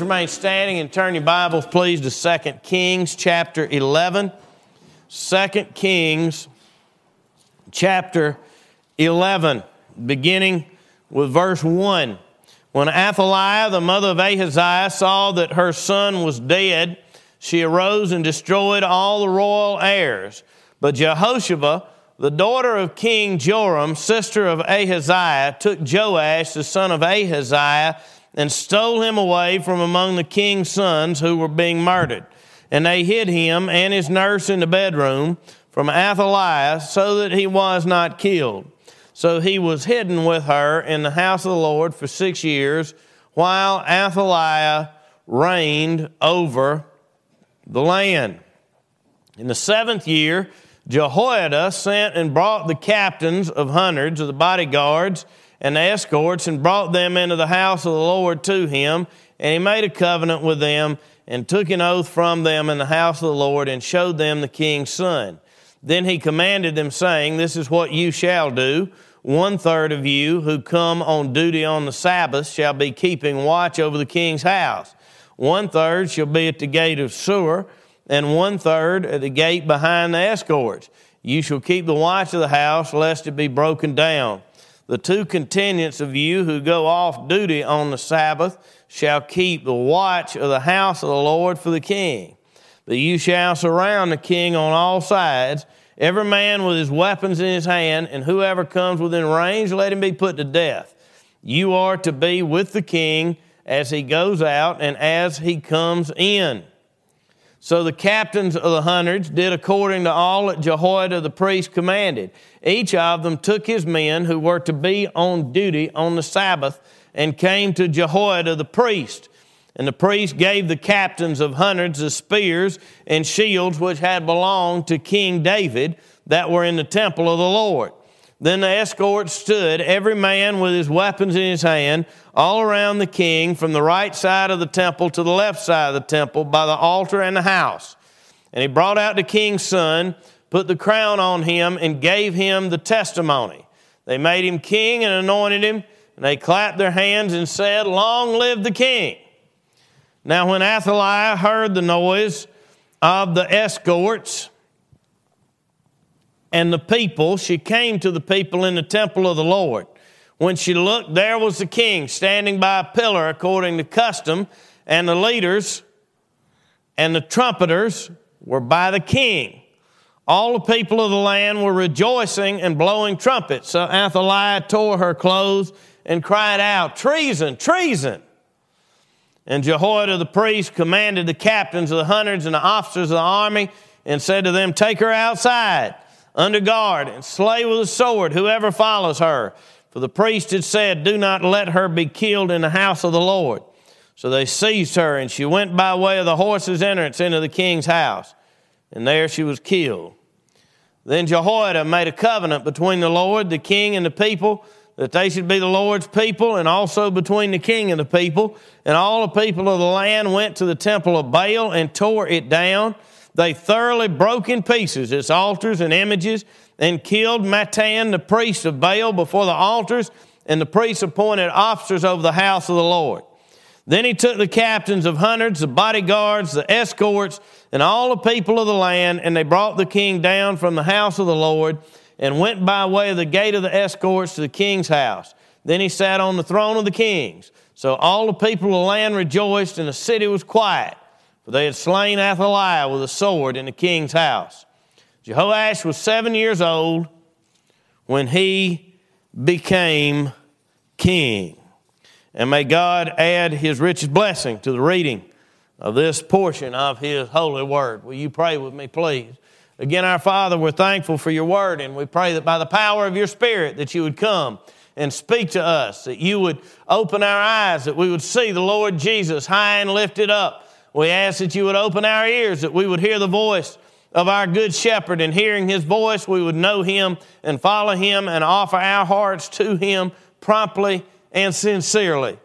Remain standing and turn your Bibles, please, to 2 Kings chapter 11. 2 Kings chapter 11, beginning with verse 1. When Athaliah, the mother of Ahaziah, saw that her son was dead, she arose and destroyed all the royal heirs. But Jehosheba, the daughter of King Joram, sister of Ahaziah, took Joash, the son of Ahaziah, and stole him away from among the king's sons who were being murdered. And they hid him and his nurse in the bedroom from Athaliah so that he was not killed. So he was hidden with her in the house of the Lord for six years while Athaliah reigned over the land. In the seventh year, Jehoiada sent and brought the captains of hundreds of the bodyguards and the escorts and brought them into the house of the Lord to him. And he made a covenant with them and took an oath from them in the house of the Lord and showed them the king's son. Then he commanded them, saying, This is what you shall do. One third of you who come on duty on the Sabbath shall be keeping watch over the king's house. One third shall be at the gate of Sur, and one third at the gate behind the escorts. You shall keep the watch of the house, lest it be broken down. The two contingents of you who go off duty on the Sabbath shall keep the watch of the house of the Lord for the king. But you shall surround the king on all sides, every man with his weapons in his hand, and whoever comes within range, let him be put to death. You are to be with the king as he goes out and as he comes in. So the captains of the hundreds did according to all that Jehoiada the priest commanded. Each of them took his men who were to be on duty on the Sabbath and came to Jehoiada the priest. And the priest gave the captains of hundreds the spears and shields which had belonged to King David that were in the temple of the Lord. Then the escort stood, every man with his weapons in his hand, all around the king, from the right side of the temple to the left side of the temple, by the altar and the house. And he brought out the king's son, put the crown on him, and gave him the testimony. They made him king and anointed him, and they clapped their hands and said, Long live the king. Now, when Athaliah heard the noise of the escorts, and the people, she came to the people in the temple of the Lord. When she looked, there was the king standing by a pillar according to custom, and the leaders and the trumpeters were by the king. All the people of the land were rejoicing and blowing trumpets. So Athaliah tore her clothes and cried out, Treason, treason! And Jehoiada the priest commanded the captains of the hundreds and the officers of the army and said to them, Take her outside under guard and slay with a sword whoever follows her. For the priest had said, Do not let her be killed in the house of the Lord. So they seized her, and she went by way of the horse's entrance into the king's house, and there she was killed. Then Jehoiada made a covenant between the Lord, the king, and the people that they should be the Lord's people, and also between the king and the people. And all the people of the land went to the temple of Baal and tore it down they thoroughly broke in pieces its altars and images and killed Mattan, the priest of Baal, before the altars, and the priests appointed officers over the house of the Lord. Then he took the captains of hundreds, the bodyguards, the escorts, and all the people of the land, and they brought the king down from the house of the Lord and went by way of the gate of the escorts to the king's house. Then he sat on the throne of the kings. So all the people of the land rejoiced, and the city was quiet for they had slain Athaliah with a sword in the king's house. Jehoash was seven years old when he became king. And may God add his richest blessing to the reading of this portion of his holy word. Will you pray with me, please? Again, our Father, we're thankful for your word, and we pray that by the power of your Spirit that you would come and speak to us, that you would open our eyes, that we would see the Lord Jesus high and lifted up we ask that you would open our ears, that we would hear the voice of our good shepherd, and hearing his voice, we would know him and follow him and offer our hearts to him promptly and sincerely,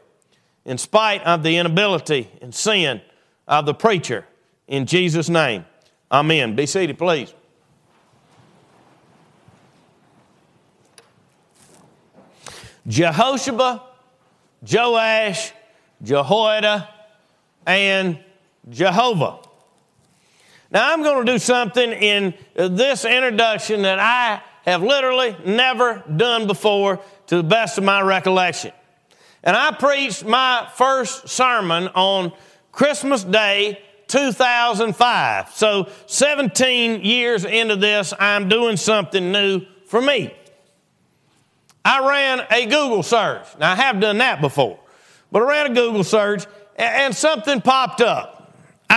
in spite of the inability and sin of the preacher. In Jesus' name, amen. Be seated, please. Jehosheba, Joash, Jehoiada, and Jehovah. Now, I'm going to do something in this introduction that I have literally never done before to the best of my recollection. And I preached my first sermon on Christmas Day 2005. So, 17 years into this, I'm doing something new for me. I ran a Google search. Now, I have done that before, but I ran a Google search and something popped up.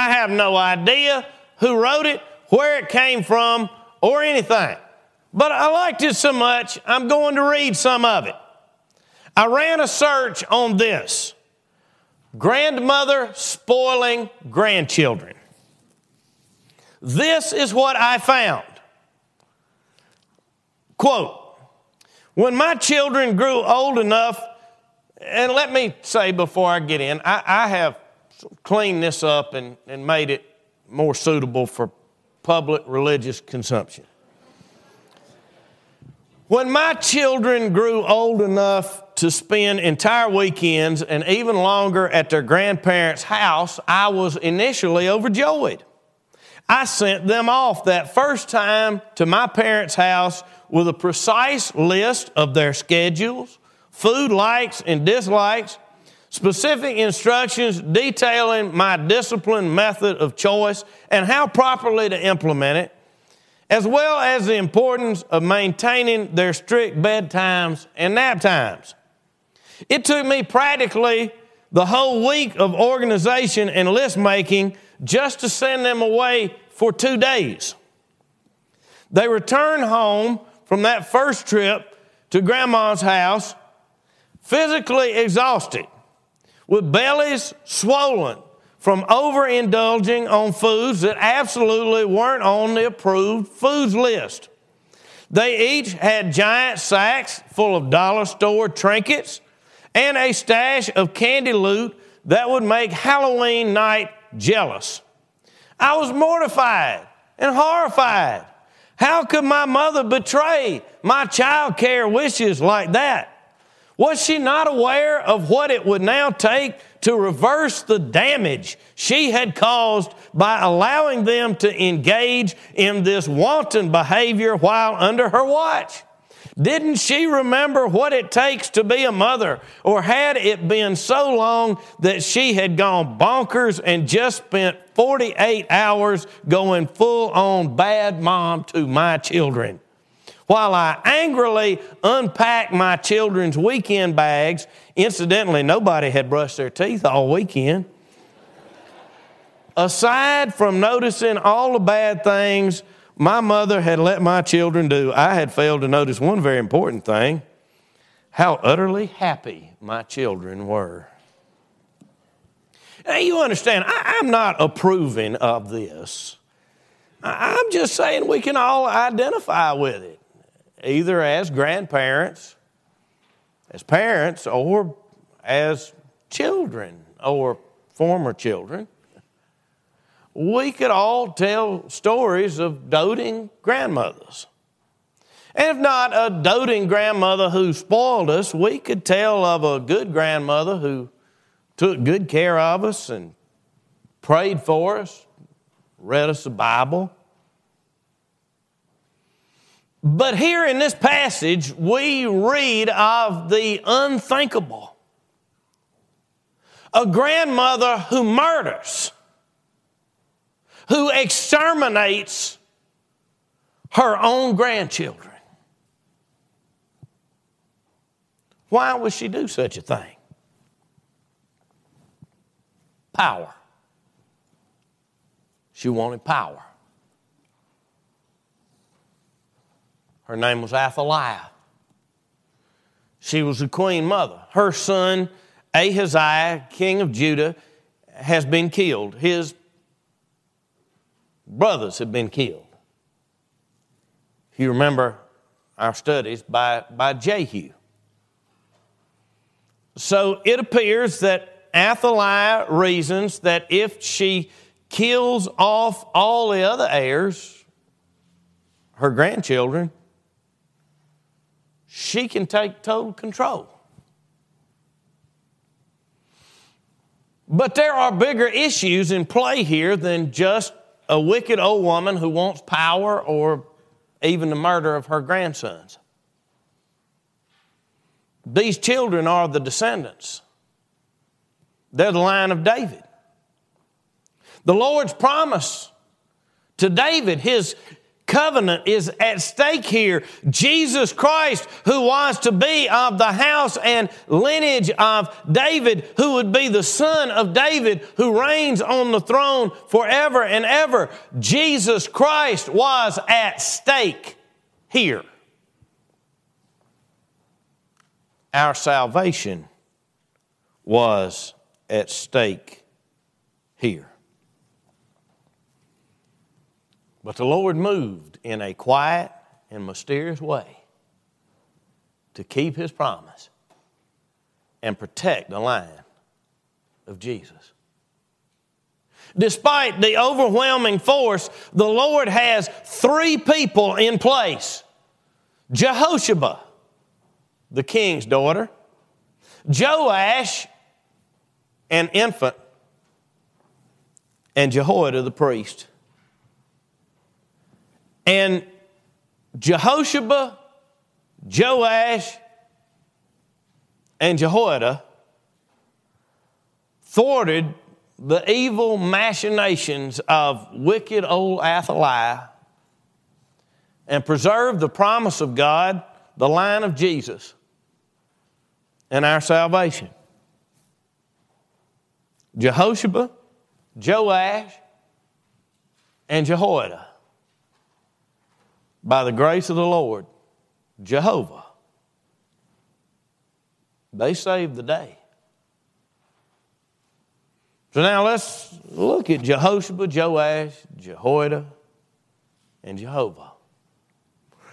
I have no idea who wrote it, where it came from, or anything. But I liked it so much, I'm going to read some of it. I ran a search on this grandmother spoiling grandchildren. This is what I found. Quote, when my children grew old enough, and let me say before I get in, I, I have cleaned this up and, and made it more suitable for public religious consumption. When my children grew old enough to spend entire weekends and even longer at their grandparents' house, I was initially overjoyed. I sent them off that first time to my parents' house with a precise list of their schedules, food likes and dislikes, specific instructions detailing my discipline method of choice and how properly to implement it, as well as the importance of maintaining their strict bedtimes and nap times. It took me practically the whole week of organization and list making just to send them away for two days. They returned home from that first trip to grandma's house physically exhausted with bellies swollen from overindulging on foods that absolutely weren't on the approved foods list. They each had giant sacks full of dollar store trinkets and a stash of candy loot that would make Halloween night jealous. I was mortified and horrified. How could my mother betray my child care wishes like that? Was she not aware of what it would now take to reverse the damage she had caused by allowing them to engage in this wanton behavior while under her watch? Didn't she remember what it takes to be a mother? Or had it been so long that she had gone bonkers and just spent 48 hours going full on bad mom to my children? While I angrily unpacked my children's weekend bags, incidentally, nobody had brushed their teeth all weekend. Aside from noticing all the bad things my mother had let my children do, I had failed to notice one very important thing how utterly happy my children were. Now, you understand, I, am not approving of this. I'm just saying we can all identify with it either as grandparents, as parents, or as children or former children. We could all tell stories of doting grandmothers. And if not a doting grandmother who spoiled us, we could tell of a good grandmother who took good care of us and prayed for us, read us the Bible, but here in this passage, we read of the unthinkable a grandmother who murders, who exterminates her own grandchildren. Why would she do such a thing? Power. She wanted power. Her name was Athaliah. She was the queen mother. Her son, Ahaziah, king of Judah, has been killed. His brothers have been killed. If you remember our studies by, by Jehu. So it appears that Athaliah reasons that if she kills off all the other heirs, her grandchildren, she can take total control. But there are bigger issues in play here than just a wicked old woman who wants power or even the murder of her grandsons. These children are the descendants, they're the line of David. The Lord's promise to David, his covenant is at stake here. Jesus Christ, who was to be of the house and lineage of David, who would be the son of David, who reigns on the throne forever and ever. Jesus Christ was at stake here. Our salvation was at stake here. But the Lord moved in a quiet and mysterious way to keep his promise and protect the line of Jesus. Despite the overwhelming force, the Lord has three people in place Jehosheba, the king's daughter, Joash, an infant, and Jehoiada the priest. And Jehosheba, Joash, and Jehoiada thwarted the evil machinations of wicked old Athaliah and preserved the promise of God, the line of Jesus, and our salvation. Jehosheba, Joash, and Jehoiada by the grace of the Lord, Jehovah, they saved the day. So now let's look at Jehosheba, Joash, Jehoiada, and Jehovah.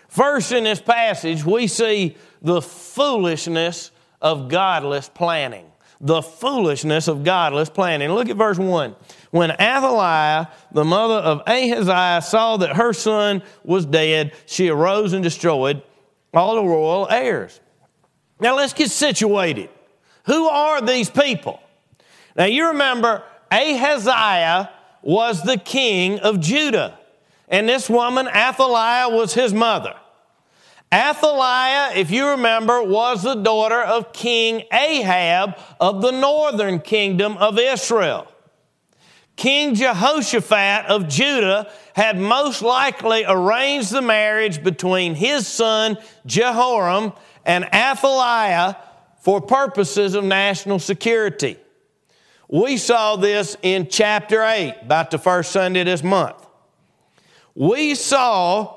First, in this passage, we see the foolishness of godless planning. The foolishness of godless planning. Look at verse 1. When Athaliah, the mother of Ahaziah, saw that her son was dead, she arose and destroyed all the royal heirs. Now let's get situated. Who are these people? Now you remember Ahaziah was the king of Judah, and this woman, Athaliah, was his mother. Athaliah, if you remember, was the daughter of King Ahab of the northern kingdom of Israel. King Jehoshaphat of Judah had most likely arranged the marriage between his son Jehoram and Athaliah for purposes of national security. We saw this in chapter 8, about the first Sunday this month. We saw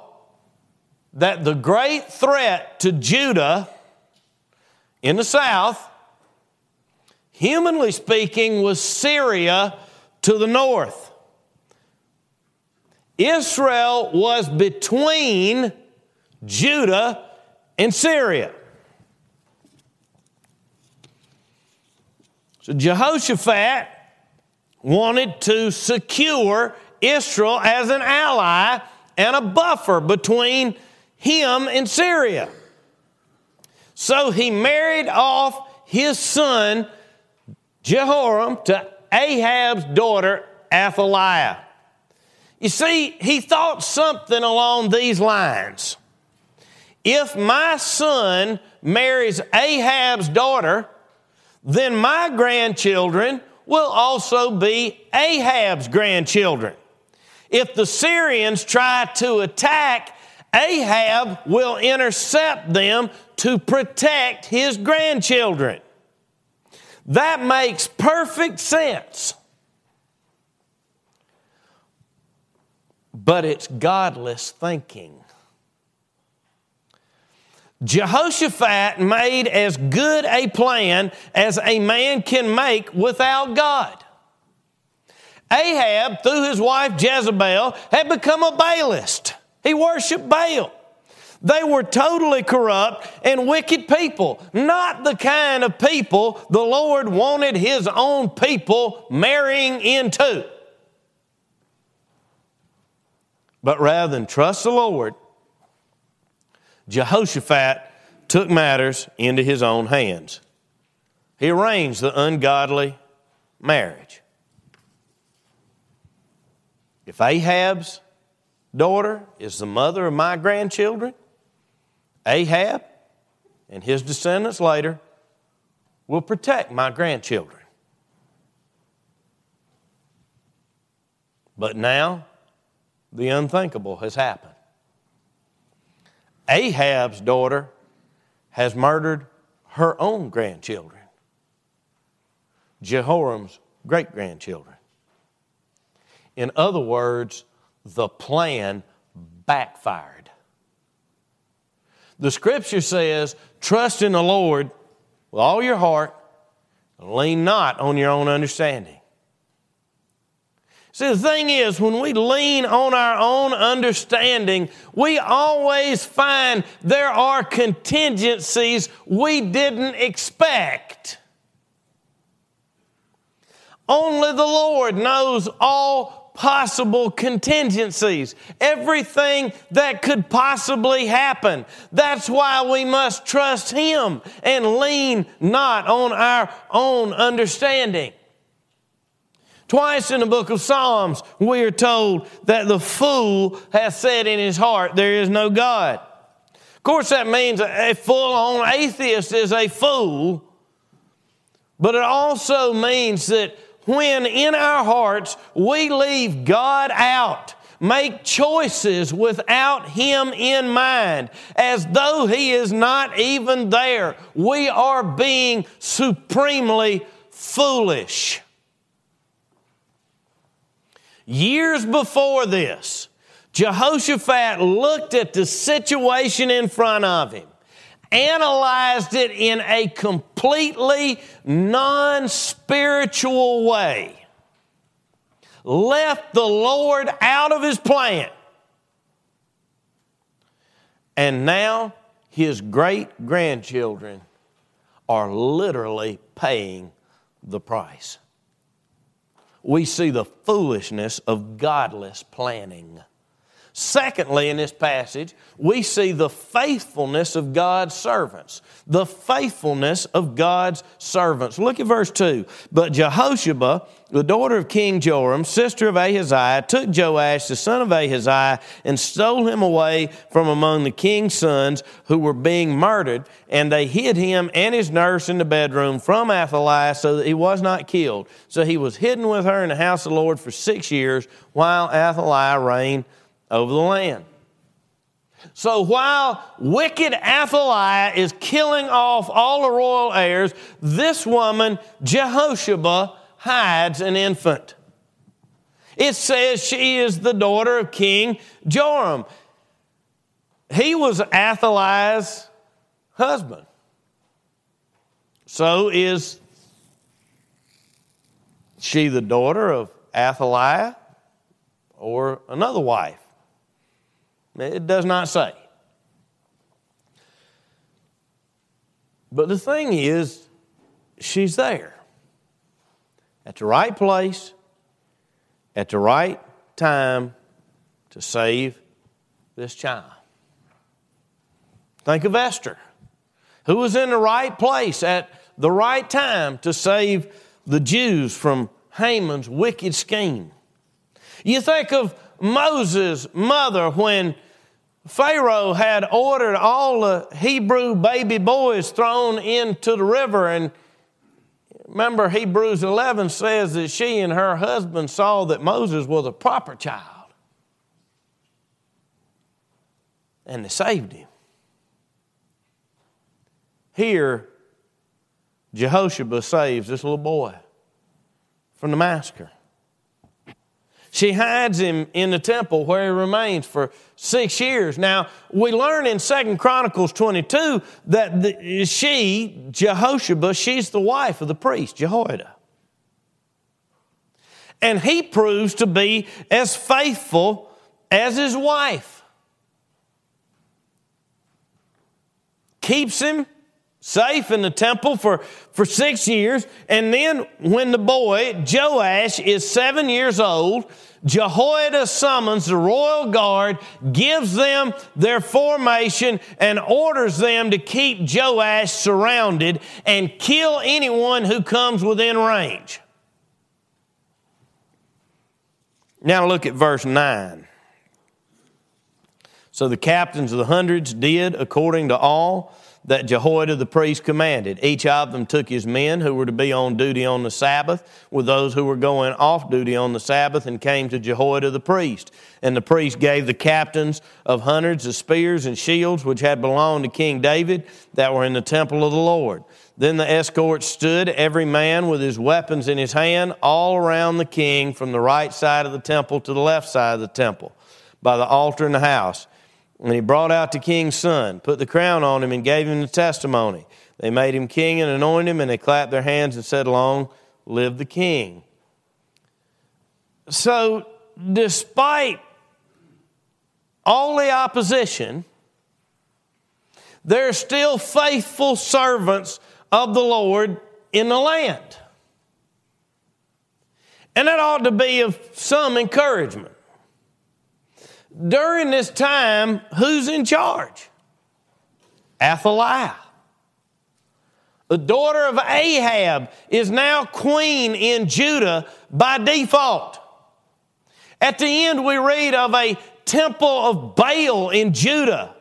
that the great threat to Judah in the south, humanly speaking, was Syria to the north. Israel was between Judah and Syria. So Jehoshaphat wanted to secure Israel as an ally and a buffer between him and Syria. So he married off his son Jehoram to Ahab's daughter, Athaliah. You see, he thought something along these lines. If my son marries Ahab's daughter, then my grandchildren will also be Ahab's grandchildren. If the Syrians try to attack, Ahab will intercept them to protect his grandchildren. That makes perfect sense. But it's godless thinking. Jehoshaphat made as good a plan as a man can make without God. Ahab, through his wife Jezebel, had become a Baalist. He worshiped Baal. They were totally corrupt and wicked people, not the kind of people the Lord wanted His own people marrying into. But rather than trust the Lord, Jehoshaphat took matters into his own hands. He arranged the ungodly marriage. If Ahab's daughter is the mother of my grandchildren, Ahab and his descendants later will protect my grandchildren. But now, the unthinkable has happened. Ahab's daughter has murdered her own grandchildren, Jehoram's great grandchildren. In other words, the plan backfired. The scripture says, Trust in the Lord with all your heart, lean not on your own understanding. See, the thing is, when we lean on our own understanding, we always find there are contingencies we didn't expect. Only the Lord knows all possible contingencies, everything that could possibly happen. That's why we must trust Him and lean not on our own understanding. Twice in the book of Psalms, we are told that the fool has said in his heart, There is no God. Of course, that means a full on atheist is a fool, but it also means that when in our hearts we leave God out, make choices without Him in mind, as though He is not even there, we are being supremely foolish. Years before this, Jehoshaphat looked at the situation in front of him, analyzed it in a completely non spiritual way, left the Lord out of his plan, and now his great grandchildren are literally paying the price. We see the foolishness of godless planning. Secondly, in this passage, we see the faithfulness of God's servants. The faithfulness of God's servants. Look at verse 2. But Jehosheba, the daughter of King Joram, sister of Ahaziah, took Joash, the son of Ahaziah, and stole him away from among the king's sons who were being murdered, and they hid him and his nurse in the bedroom from Athaliah so that he was not killed. So he was hidden with her in the house of the Lord for six years while Athaliah reigned over the land. So while wicked Athaliah is killing off all the royal heirs, this woman, Jehosheba, hides an infant. It says she is the daughter of King Joram. He was Athaliah's husband. So is she the daughter of Athaliah or another wife? It does not say. But the thing is, she's there at the right place, at the right time to save this child. Think of Esther, who was in the right place at the right time to save the Jews from Haman's wicked scheme. You think of Moses' mother when Pharaoh had ordered all the Hebrew baby boys thrown into the river. And remember, Hebrews 11 says that she and her husband saw that Moses was a proper child. And they saved him. Here, Jehosheba saves this little boy from the massacre. She hides him in the temple where he remains for six years. Now, we learn in Second Chronicles 22 that the, she, Jehosheba, she's the wife of the priest, Jehoiada. And he proves to be as faithful as his wife. Keeps him safe in the temple for, for six years. And then when the boy, Joash, is seven years old, Jehoiada summons the royal guard, gives them their formation, and orders them to keep Joash surrounded and kill anyone who comes within range. Now look at verse 9. So the captains of the hundreds did according to all that Jehoiada the priest commanded. Each of them took his men who were to be on duty on the Sabbath with those who were going off duty on the Sabbath and came to Jehoiada the priest. And the priest gave the captains of hundreds the spears and shields which had belonged to King David that were in the temple of the Lord. Then the escort stood, every man with his weapons in his hand, all around the king from the right side of the temple to the left side of the temple, by the altar in the house. And he brought out the king's son, put the crown on him, and gave him the testimony. They made him king and anointed him, and they clapped their hands and said, Long live the king. So, despite all the opposition, there are still faithful servants of the Lord in the land. And that ought to be of some encouragement. During this time, who's in charge? Athaliah. The daughter of Ahab is now queen in Judah by default. At the end, we read of a temple of Baal in Judah.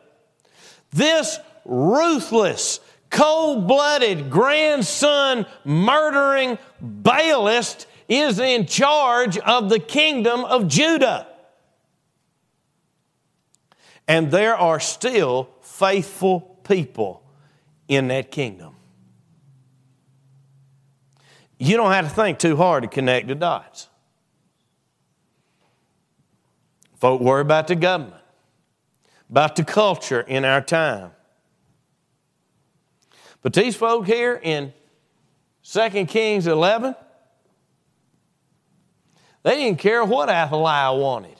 This ruthless, cold blooded, grandson murdering Baalist is in charge of the kingdom of Judah. And there are still faithful people in that kingdom. You don't have to think too hard to connect the dots. Folk worry about the government, about the culture in our time. But these folk here in 2 Kings 11, they didn't care what Athaliah wanted.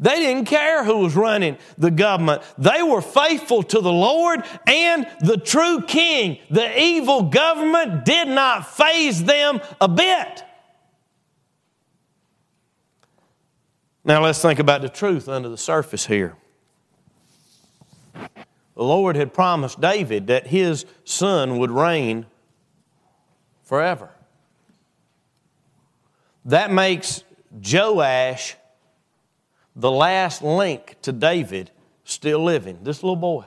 They didn't care who was running the government. They were faithful to the Lord and the true king. The evil government did not faze them a bit. Now let's think about the truth under the surface here. The Lord had promised David that his son would reign forever. That makes Joash the last link to David still living, this little boy.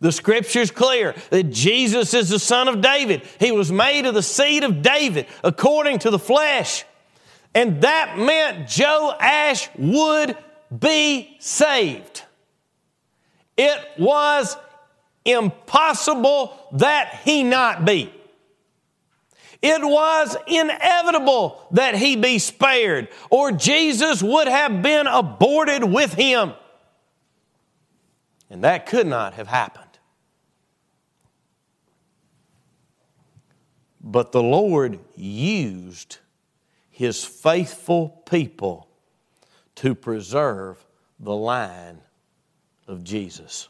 The scripture's clear that Jesus is the son of David. He was made of the seed of David according to the flesh. And that meant Joash would be saved. It was impossible that he not be. It was inevitable that he be spared, or Jesus would have been aborted with him. And that could not have happened. But the Lord used his faithful people to preserve the line of Jesus.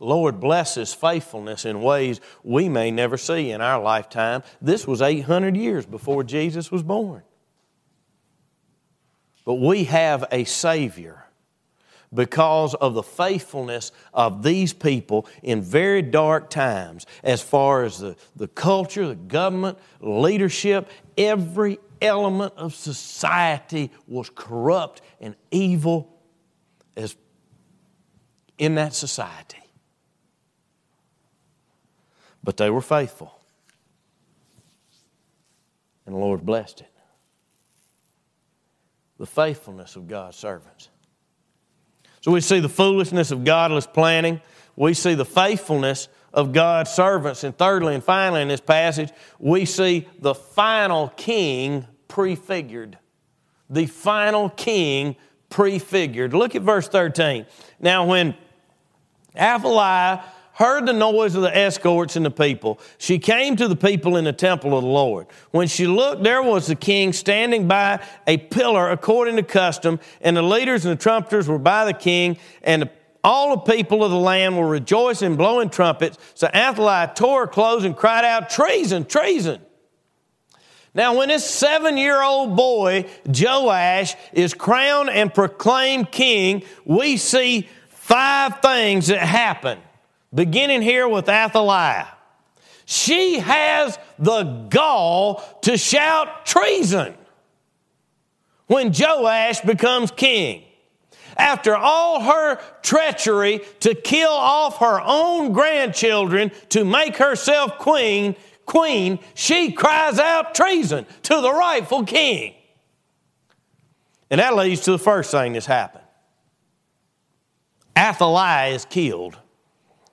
Lord blesses faithfulness in ways we may never see in our lifetime. This was 800 years before Jesus was born. But we have a Savior because of the faithfulness of these people in very dark times, as far as the, the culture, the government, leadership, every element of society was corrupt and evil as in that society. But they were faithful. And the Lord blessed it. The faithfulness of God's servants. So we see the foolishness of godless planning. We see the faithfulness of God's servants. And thirdly and finally in this passage, we see the final king prefigured. The final king prefigured. Look at verse 13. Now, when Athaliah heard the noise of the escorts and the people. She came to the people in the temple of the Lord. When she looked, there was the king standing by a pillar according to custom, and the leaders and the trumpeters were by the king, and all the people of the land were rejoicing, blowing trumpets. So Athaliah tore her clothes and cried out, Treason, treason. Now, when this seven year old boy, Joash, is crowned and proclaimed king, we see five things that happen beginning here with Athaliah. she has the gall to shout treason when Joash becomes king. After all her treachery to kill off her own grandchildren to make herself queen, queen, she cries out treason to the rightful king. And that leads to the first thing that's happened. Athaliah is killed.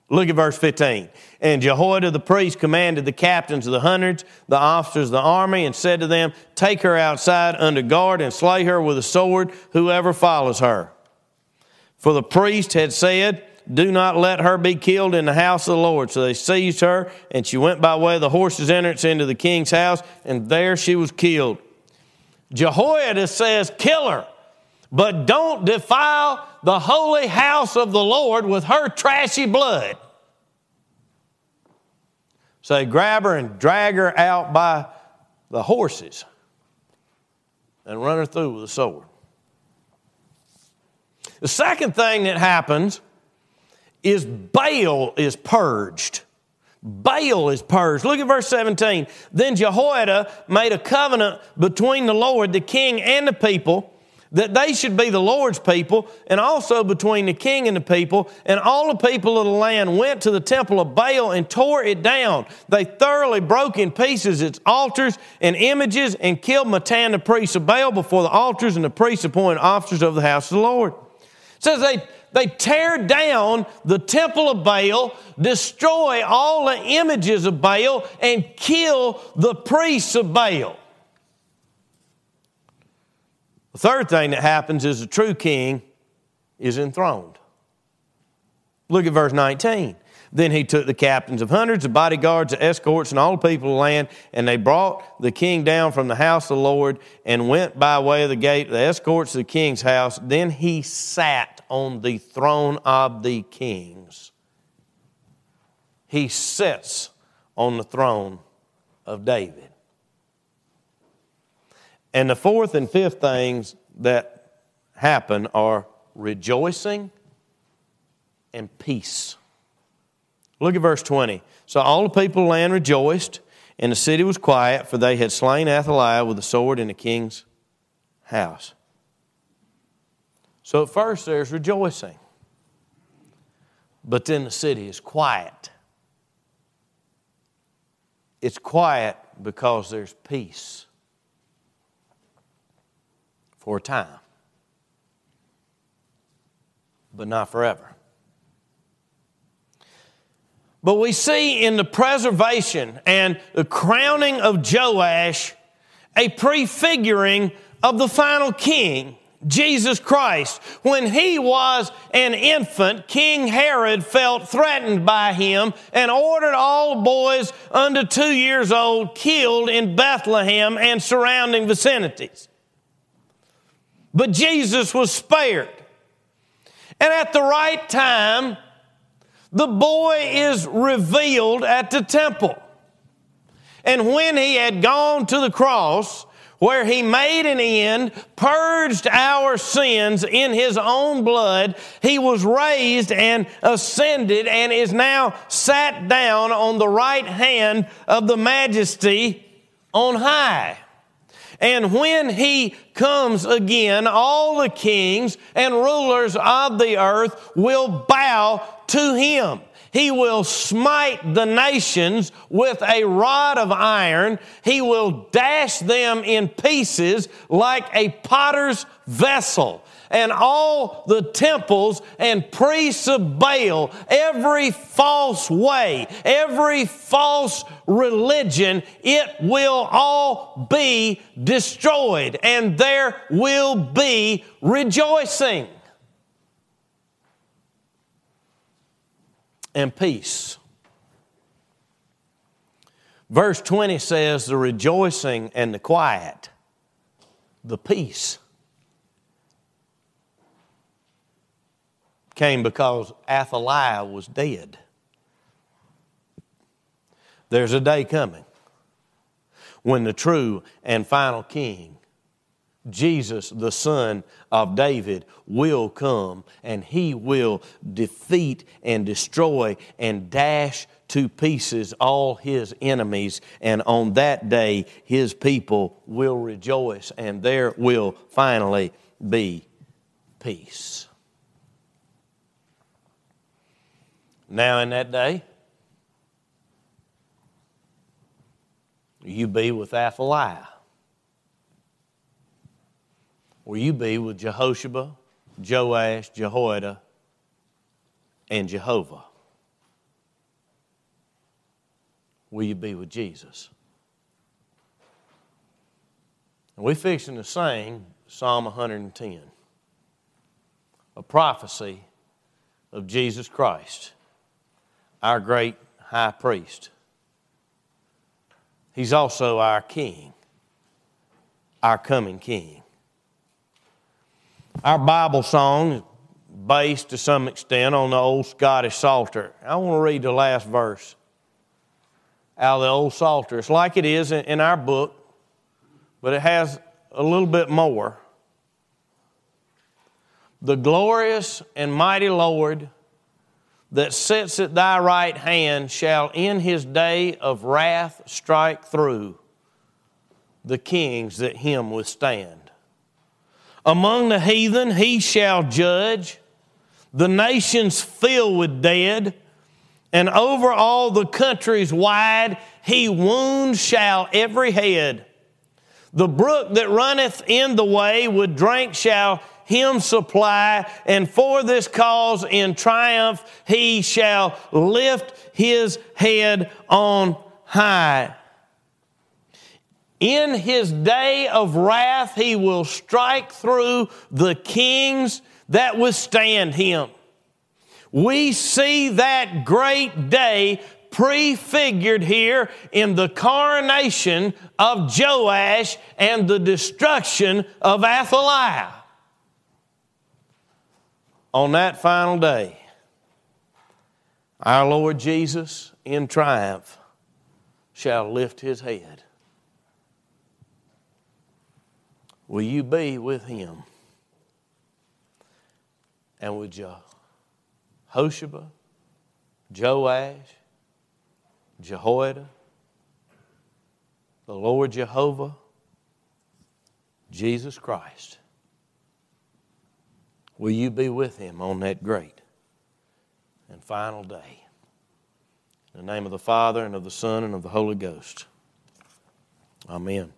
Look at verse 15. And Jehoiada the priest commanded the captains of the hundreds, the officers of the army, and said to them, Take her outside under guard and slay her with a sword, whoever follows her. For the priest had said, Do not let her be killed in the house of the Lord. So they seized her, and she went by way of the horse's entrance into the king's house, and there she was killed. Jehoiada says, Kill her, but don't defile the holy house of the Lord with her trashy blood. So grab her and drag her out by the horses and run her through with a sword. The second thing that happens is Baal is purged. Baal is purged. Look at verse 17. Then Jehoiada made a covenant between the Lord, the king, and the people that they should be the Lord's people, and also between the king and the people. And all the people of the land went to the temple of Baal and tore it down. They thoroughly broke in pieces its altars and images and killed Mattan, the priest of Baal, before the altars, and the priests appointed officers of the house of the Lord. It says they, they tear down the temple of Baal, destroy all the images of Baal, and kill the priests of Baal. The third thing that happens is the true king is enthroned. Look at verse 19. Then he took the captains of hundreds, the bodyguards, the escorts, and all the people of the land, and they brought the king down from the house of the Lord and went by way of the gate, the escorts of the king's house. Then he sat on the throne of the kings. He sits on the throne of David. And the fourth and fifth things that happen are rejoicing and peace. Look at verse 20. So all the people of the land rejoiced, and the city was quiet, for they had slain Athaliah with a sword in the king's house. So at first there's rejoicing, but then the city is quiet. It's quiet because there's peace for a time, but not forever. But we see in the preservation and the crowning of Joash a prefiguring of the final king, Jesus Christ. When he was an infant, King Herod felt threatened by him and ordered all boys under two years old killed in Bethlehem and surrounding vicinities. But Jesus was spared. And at the right time, the boy is revealed at the temple. And when he had gone to the cross, where he made an end, purged our sins in his own blood, he was raised and ascended and is now sat down on the right hand of the majesty on high. And when he comes again, all the kings and rulers of the earth will bow to him. He will smite the nations with a rod of iron. He will dash them in pieces like a potter's vessel and all the temples and priests of Baal, every false way, every false religion, it will all be destroyed, and there will be rejoicing and peace. Verse 20 says the rejoicing and the quiet, the peace. Came because Athaliah was dead. There's a day coming when the true and final king, Jesus, the son of David, will come and he will defeat and destroy and dash to pieces all his enemies. And on that day, his people will rejoice and there will finally be peace. Now, in that day, will you be with Athaliah Will you be with Jehosheba, Joash, Jehoiada, and Jehovah? Will you be with Jesus? And we're fixing to sing Psalm 110, a prophecy of Jesus Christ, our great high priest. He's also our king, our coming king. Our Bible song is based to some extent on the old Scottish Psalter. I want to read the last verse out of the old Psalter. It's like it is in our book, but it has a little bit more. The glorious and mighty Lord that sits at thy right hand shall in his day of wrath strike through the kings that him withstand. Among the heathen he shall judge, the nations filled with dead, and over all the countries wide he wounds shall every head. The brook that runneth in the way with drink shall him supply, and for this cause in triumph he shall lift his head on high. In his day of wrath, he will strike through the kings that withstand him. We see that great day prefigured here in the coronation of Joash and the destruction of Athaliah. On that final day, our Lord Jesus in triumph shall lift his head. Will you be with him? And with Jehosheba, Joash, Jehoiada, the Lord Jehovah, Jesus Christ. Will you be with him on that great and final day? In the name of the Father, and of the Son, and of the Holy Ghost. Amen.